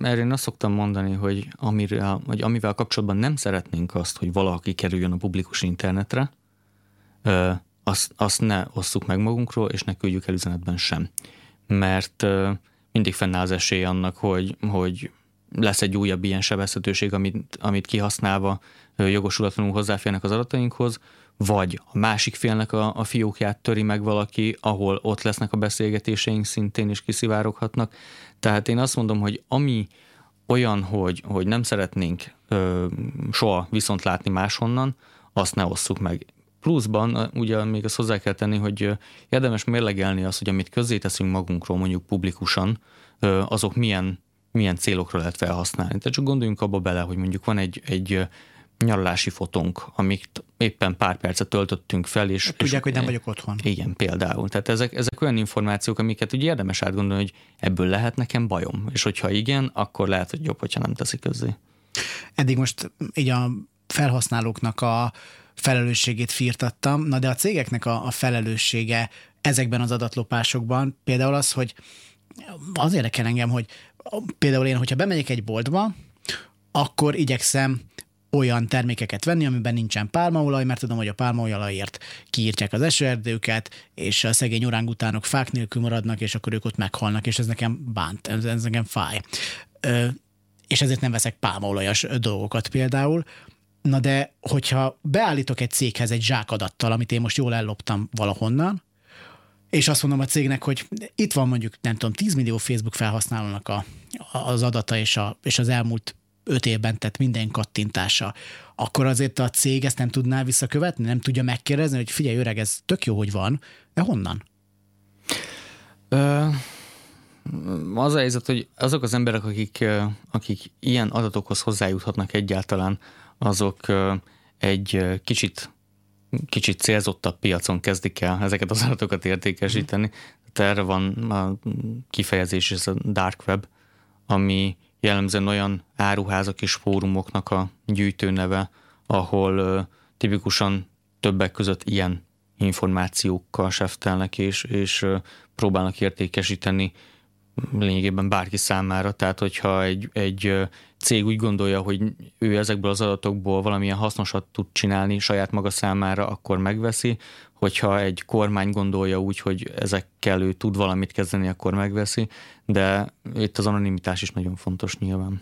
Erre én azt szoktam mondani, hogy, amire, vagy amivel kapcsolatban nem szeretnénk azt, hogy valaki kerüljön a publikus internetre, azt, azt ne osszuk meg magunkról, és ne küldjük el üzenetben sem. Mert mindig fennáll az esély annak, hogy, hogy lesz egy újabb ilyen sebezhetőség, amit, amit kihasználva jogosulatlanul hozzáférnek az adatainkhoz, vagy a másik félnek a, a fiókját töri meg valaki, ahol ott lesznek a beszélgetéseink szintén, és kiszivároghatnak. Tehát én azt mondom, hogy ami olyan, hogy, hogy nem szeretnénk ö, soha viszont látni máshonnan, azt ne osszuk meg. Pluszban ugye még azt hozzá kell tenni, hogy érdemes mérlegelni azt, hogy amit közzéteszünk magunkról mondjuk publikusan, azok milyen, milyen célokra lehet felhasználni. Tehát csak gondoljunk abba bele, hogy mondjuk van egy, egy nyaralási fotónk, amit éppen pár percet töltöttünk fel, és... Tudják, és, hogy nem vagyok otthon. igen, például. Tehát ezek, ezek olyan információk, amiket ugye érdemes átgondolni, hogy ebből lehet nekem bajom. És hogyha igen, akkor lehet, hogy jobb, hogyha nem teszik közzé. Eddig most így a felhasználóknak a felelősségét firtattam, na de a cégeknek a, a felelőssége ezekben az adatlopásokban például az, hogy az érdekel engem, hogy például én, hogyha bemegyek egy boltba, akkor igyekszem olyan termékeket venni, amiben nincsen pálmaolaj, mert tudom, hogy a pálmaolajért kiírtják az esőerdőket, és a szegény orángutánok fák nélkül maradnak, és akkor ők ott meghalnak, és ez nekem bánt, ez, ez nekem fáj. Ö, és ezért nem veszek pálmaolajas dolgokat például. Na de, hogyha beállítok egy céghez egy zsákadattal, amit én most jól elloptam valahonnan, és azt mondom a cégnek, hogy itt van mondjuk, nem tudom, 10 millió Facebook felhasználónak a, az adata és, a, és az elmúlt öt évben tett minden kattintása, akkor azért a cég ezt nem tudná visszakövetni, nem tudja megkérdezni, hogy figyelj öreg, ez tök jó, hogy van, de honnan? Ö, az a helyzet, hogy azok az emberek, akik, akik ilyen adatokhoz hozzájuthatnak egyáltalán, azok egy kicsit kicsit célzottabb piacon kezdik el ezeket az adatokat értékesíteni. Tehát erre van a kifejezés, ez a dark web, ami jellemzően olyan áruházak és fórumoknak a gyűjtőneve, ahol tipikusan többek között ilyen információkkal seftelnek és, és próbálnak értékesíteni lényegében bárki számára. Tehát, hogyha egy, egy cég úgy gondolja, hogy ő ezekből az adatokból valamilyen hasznosat tud csinálni saját maga számára, akkor megveszi. Hogyha egy kormány gondolja úgy, hogy ezekkel ő tud valamit kezdeni, akkor megveszi. De itt az anonimitás is nagyon fontos nyilván.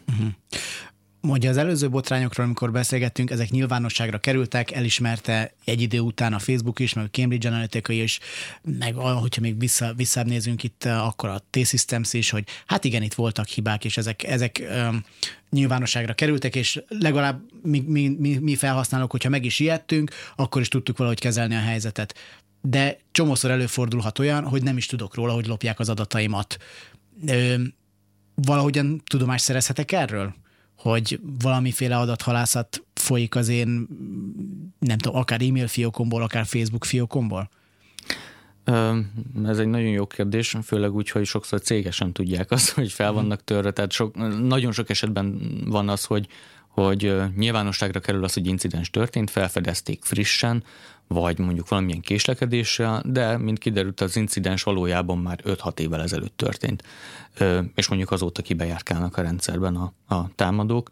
Mondja, az előző botrányokról, amikor beszélgettünk, ezek nyilvánosságra kerültek, elismerte egy idő után a Facebook is, meg a Cambridge Analytica is, meg hogyha még vissza, visszanézünk itt, akkor a T-Systems is, hogy hát igen, itt voltak hibák, és ezek, ezek um, nyilvánosságra kerültek, és legalább mi, mi, mi, mi felhasználók, hogyha meg is ijedtünk, akkor is tudtuk valahogy kezelni a helyzetet. De csomószor előfordulhat olyan, hogy nem is tudok róla, hogy lopják az adataimat. Ö, valahogyan tudomást szerezhetek erről? Hogy valamiféle adathalászat folyik az én, nem tudom, akár e-mail fiókomból, akár Facebook fiókomból? Ez egy nagyon jó kérdés, főleg úgy, hogy sokszor cégesen tudják azt, hogy fel vannak törve, tehát sok, nagyon sok esetben van az, hogy, hogy nyilvánosságra kerül az, hogy incidens történt, felfedezték frissen, vagy mondjuk valamilyen késlekedéssel, de mint kiderült, az incidens valójában már 5-6 évvel ezelőtt történt, és mondjuk azóta kibejárkálnak a rendszerben a, a támadók.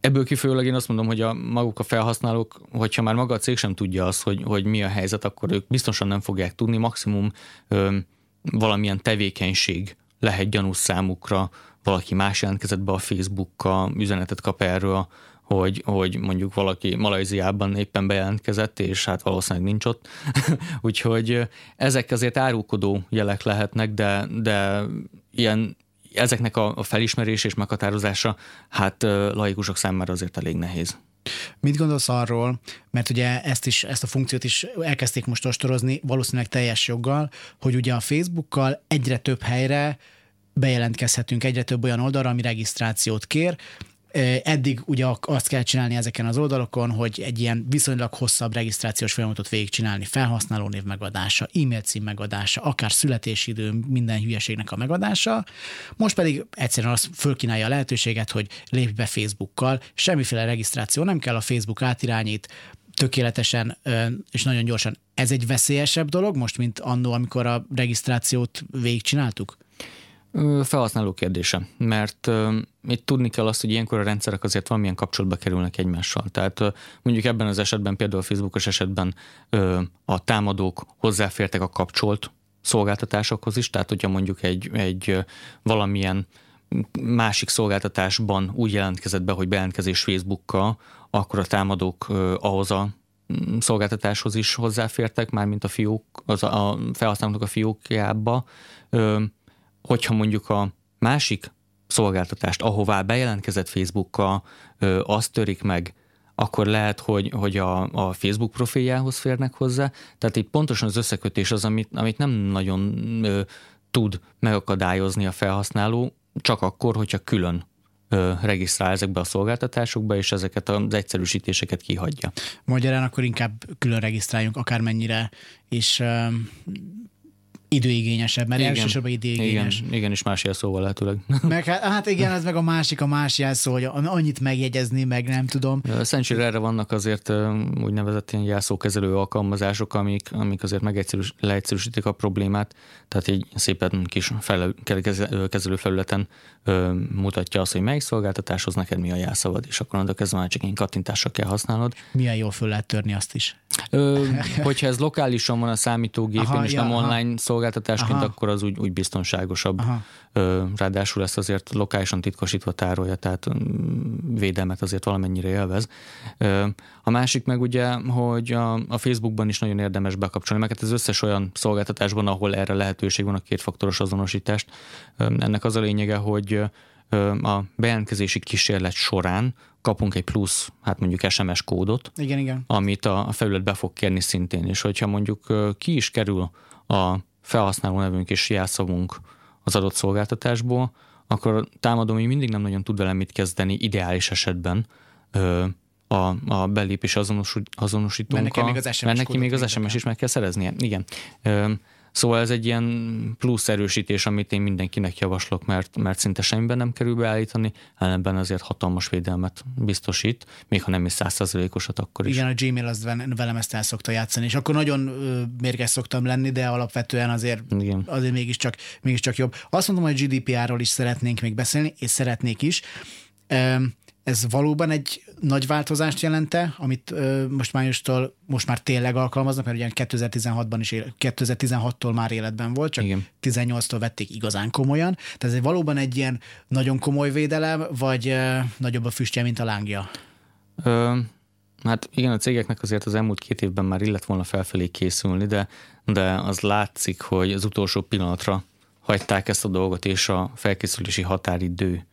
Ebből kifolyólag én azt mondom, hogy a maguk a felhasználók, hogyha már maga a cég sem tudja azt, hogy, hogy mi a helyzet, akkor ők biztosan nem fogják tudni, maximum valamilyen tevékenység lehet gyanús számukra, valaki más jelentkezett be a Facebookkal, üzenetet kap erről, hogy, hogy mondjuk valaki Malajziában éppen bejelentkezett, és hát valószínűleg nincs ott. Úgyhogy ezek azért árulkodó jelek lehetnek, de, de ilyen ezeknek a, a felismerés és meghatározása hát laikusok számára azért elég nehéz. Mit gondolsz arról, mert ugye ezt, is, ezt a funkciót is elkezdték most ostorozni, valószínűleg teljes joggal, hogy ugye a Facebookkal egyre több helyre bejelentkezhetünk egyre több olyan oldalra, ami regisztrációt kér, Eddig ugye azt kell csinálni ezeken az oldalokon, hogy egy ilyen viszonylag hosszabb regisztrációs folyamatot végigcsinálni, felhasználónév megadása, e-mail cím megadása, akár születésidő, minden hülyeségnek a megadása. Most pedig egyszerűen azt fölkínálja a lehetőséget, hogy lépj be Facebookkal, semmiféle regisztráció nem kell, a Facebook átirányít, tökéletesen és nagyon gyorsan. Ez egy veszélyesebb dolog most, mint annó, amikor a regisztrációt végigcsináltuk? Felhasználó kérdése, mert itt tudni kell azt, hogy ilyenkor a rendszerek azért valamilyen kapcsolatba kerülnek egymással. Tehát mondjuk ebben az esetben, például a Facebookos esetben a támadók hozzáfértek a kapcsolt szolgáltatásokhoz is, tehát hogyha mondjuk egy, egy valamilyen másik szolgáltatásban úgy jelentkezett be, hogy bejelentkezés Facebookkal, akkor a támadók ahhoz a mm, szolgáltatáshoz is hozzáfértek, mármint a fiók, az a, felhasználóknak a fiókjába, hogyha mondjuk a másik szolgáltatást, ahová bejelentkezett Facebookkal, azt törik meg, akkor lehet, hogy, hogy a, a Facebook profiljához férnek hozzá. Tehát itt pontosan az összekötés az, amit, amit nem nagyon ö, tud megakadályozni a felhasználó, csak akkor, hogyha külön ö, regisztrál ezekbe a szolgáltatásokba, és ezeket az egyszerűsítéseket kihagyja. Magyarán akkor inkább külön regisztráljunk akármennyire, és időigényesebb, mert igen, elsősorban időigényes. Igen, igen, és más jelszóval lehetőleg. Meg, hát, igen, ez meg a másik, a más jelszó, hogy annyit megjegyezni, meg nem tudom. Szerencsére erre vannak azért úgynevezett ilyen jelszókezelő alkalmazások, amik, amik azért megegyszerűs, leegyszerűsítik a problémát, tehát egy szépen kis fel, kezelő felületen mutatja azt, hogy melyik szolgáltatáshoz neked mi a jelszavad, és akkor annak kezdve már csak én kattintással kell használod. Milyen jól föl lehet törni azt is. Ö, hogyha ez lokálisan van a számítógépen, aha, és ja, nem aha. online szolgáltatásként, aha. akkor az úgy, úgy biztonságosabb. Aha. Ráadásul ezt azért lokálisan titkosítva tárolja, tehát védelmet azért valamennyire élvez. A másik meg ugye, hogy a, a Facebookban is nagyon érdemes bekapcsolni, mert ez összes olyan szolgáltatásban, ahol erre lehetőség van a kétfaktoros azonosítást. Ennek az a lényege, hogy a bejelentkezési kísérlet során kapunk egy plusz, hát mondjuk SMS kódot, igen, igen. amit a, felület be fog kérni szintén, és hogyha mondjuk ki is kerül a felhasználó nevünk és jelszavunk az adott szolgáltatásból, akkor a támadó még mindig nem nagyon tud vele mit kezdeni ideális esetben a, a belépés azonosítónkkal. Mert neki még az SMS, mert neki még az SMS is meg kell szereznie. Igen. Szóval ez egy ilyen plusz erősítés, amit én mindenkinek javaslok, mert, mert szinte semmiben nem kerül beállítani, ellenben azért hatalmas védelmet biztosít, még ha nem is százszerzelékosat akkor is. Igen, a Gmail az velem ezt el szokta játszani, és akkor nagyon mérges szoktam lenni, de alapvetően azért, Igen. azért mégiscsak, mégiscsak jobb. Azt mondom, hogy GDPR-ról is szeretnénk még beszélni, és szeretnék is. Ez valóban egy nagy változást jelente, amit ö, most májustól most már tényleg alkalmaznak, mert ugye 2016-ban is, 2016-tól már életben volt, csak Igen. 18-tól vették igazán komolyan. Tehát ez valóban egy ilyen nagyon komoly védelem, vagy ö, nagyobb a füstje, mint a lángja? Ö, hát igen, a cégeknek azért az elmúlt két évben már illet volna felfelé készülni, de, de az látszik, hogy az utolsó pillanatra hagyták ezt a dolgot, és a felkészülési határidő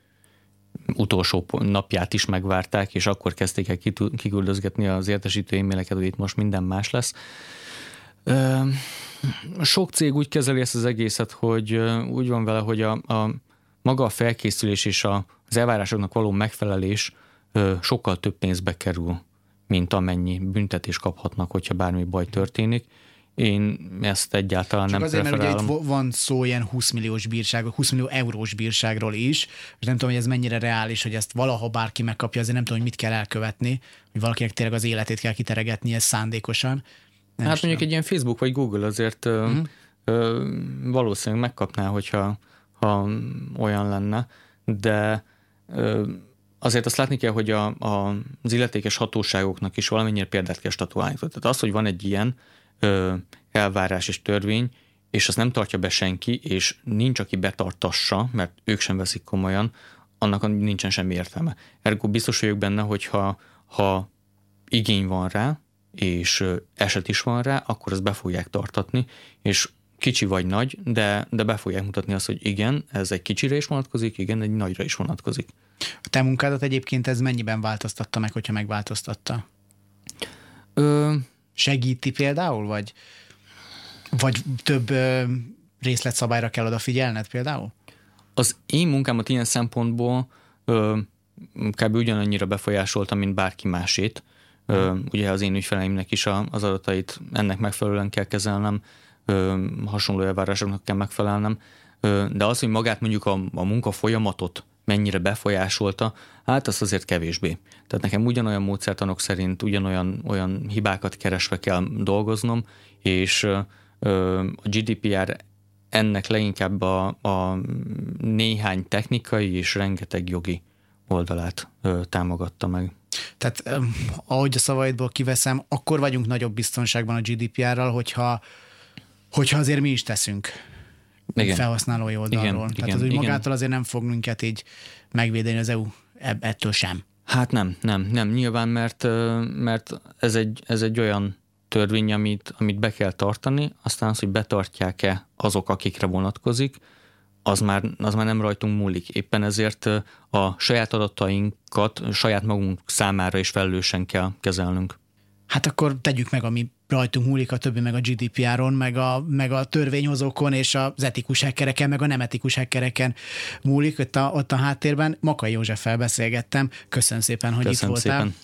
utolsó napját is megvárták, és akkor kezdték el kiküldözgetni az értesítő e-maileket, hogy itt most minden más lesz. Sok cég úgy kezeli ezt az egészet, hogy úgy van vele, hogy a, a maga a felkészülés és a, az elvárásoknak való megfelelés sokkal több pénzbe kerül, mint amennyi büntetés kaphatnak, hogyha bármi baj történik én ezt egyáltalán Csak nem azért, mert ugye itt van szó ilyen 20 milliós bírság, 20 millió eurós bírságról is, és nem tudom, hogy ez mennyire reális, hogy ezt valaha bárki megkapja, azért nem tudom, hogy mit kell elkövetni, hogy valakinek tényleg az életét kell kiteregetni ez szándékosan. Nem hát mondjuk egy ilyen Facebook vagy Google azért uh-huh. ö, valószínűleg megkapná, hogyha ha olyan lenne, de ö, azért azt látni kell, hogy a, a, az illetékes hatóságoknak is valamennyire példát kell statuálni. Tehát az, hogy van egy ilyen, ö, elvárás és törvény, és azt nem tartja be senki, és nincs, aki betartassa, mert ők sem veszik komolyan, annak nincsen semmi értelme. Ergo biztos vagyok benne, hogy ha, ha igény van rá, és eset is van rá, akkor ezt be fogják tartatni, és kicsi vagy nagy, de, de be fogják mutatni azt, hogy igen, ez egy kicsire is vonatkozik, igen, egy nagyra is vonatkozik. A te munkádat egyébként ez mennyiben változtatta meg, hogyha megváltoztatta? Ö, Segíti például, vagy, vagy több részletszabályra kell odafigyelned például? az én munkámat ilyen szempontból ö, kb. ugyanannyira befolyásolta, mint bárki másét. Ö, ugye az én ügyfeleimnek is a, az adatait ennek megfelelően kell kezelnem, ö, hasonló elvárásoknak kell megfelelnem, ö, de az, hogy magát mondjuk a, a munka folyamatot mennyire befolyásolta, hát az azért kevésbé. Tehát nekem ugyanolyan módszertanok szerint ugyanolyan olyan hibákat keresve kell dolgoznom, és ö, a GDPR ennek leginkább a, a néhány technikai és rengeteg jogi oldalát ö, támogatta meg. Tehát öm, ahogy a szavaidból kiveszem, akkor vagyunk nagyobb biztonságban a GDPR-ral, hogyha, hogyha azért mi is teszünk Igen. felhasználói oldalról. Igen, Tehát igen, az úgy igen. magától azért nem fog minket így megvédeni az EU ebb- ettől sem. Hát nem, nem, nem. Nyilván, mert, mert ez, egy, ez egy olyan törvény, amit, amit be kell tartani, aztán az, hogy betartják-e azok, akikre vonatkozik, az már, az már nem rajtunk múlik. Éppen ezért a saját adatainkat saját magunk számára is felelősen kell kezelnünk. Hát akkor tegyük meg, ami rajtunk múlik, a többi meg a GDPR-on, meg a, meg a törvényhozókon, és az etikus hackereken, meg a nem etikus hackereken múlik ott a, ott a háttérben. Makai Józseffel beszélgettem. Köszönöm szépen, hogy Köszönöm itt voltál. szépen.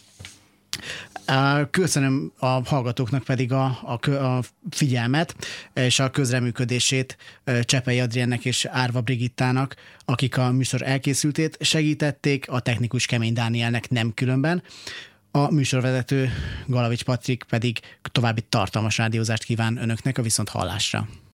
Köszönöm a hallgatóknak pedig a, a, a figyelmet és a közreműködését Csepei Adriennek és Árva Brigittának, akik a műsor elkészültét segítették, a technikus Kemény Dánielnek nem különben. A műsorvezető Galavics Patrik pedig további tartalmas rádiózást kíván önöknek a viszont hallásra.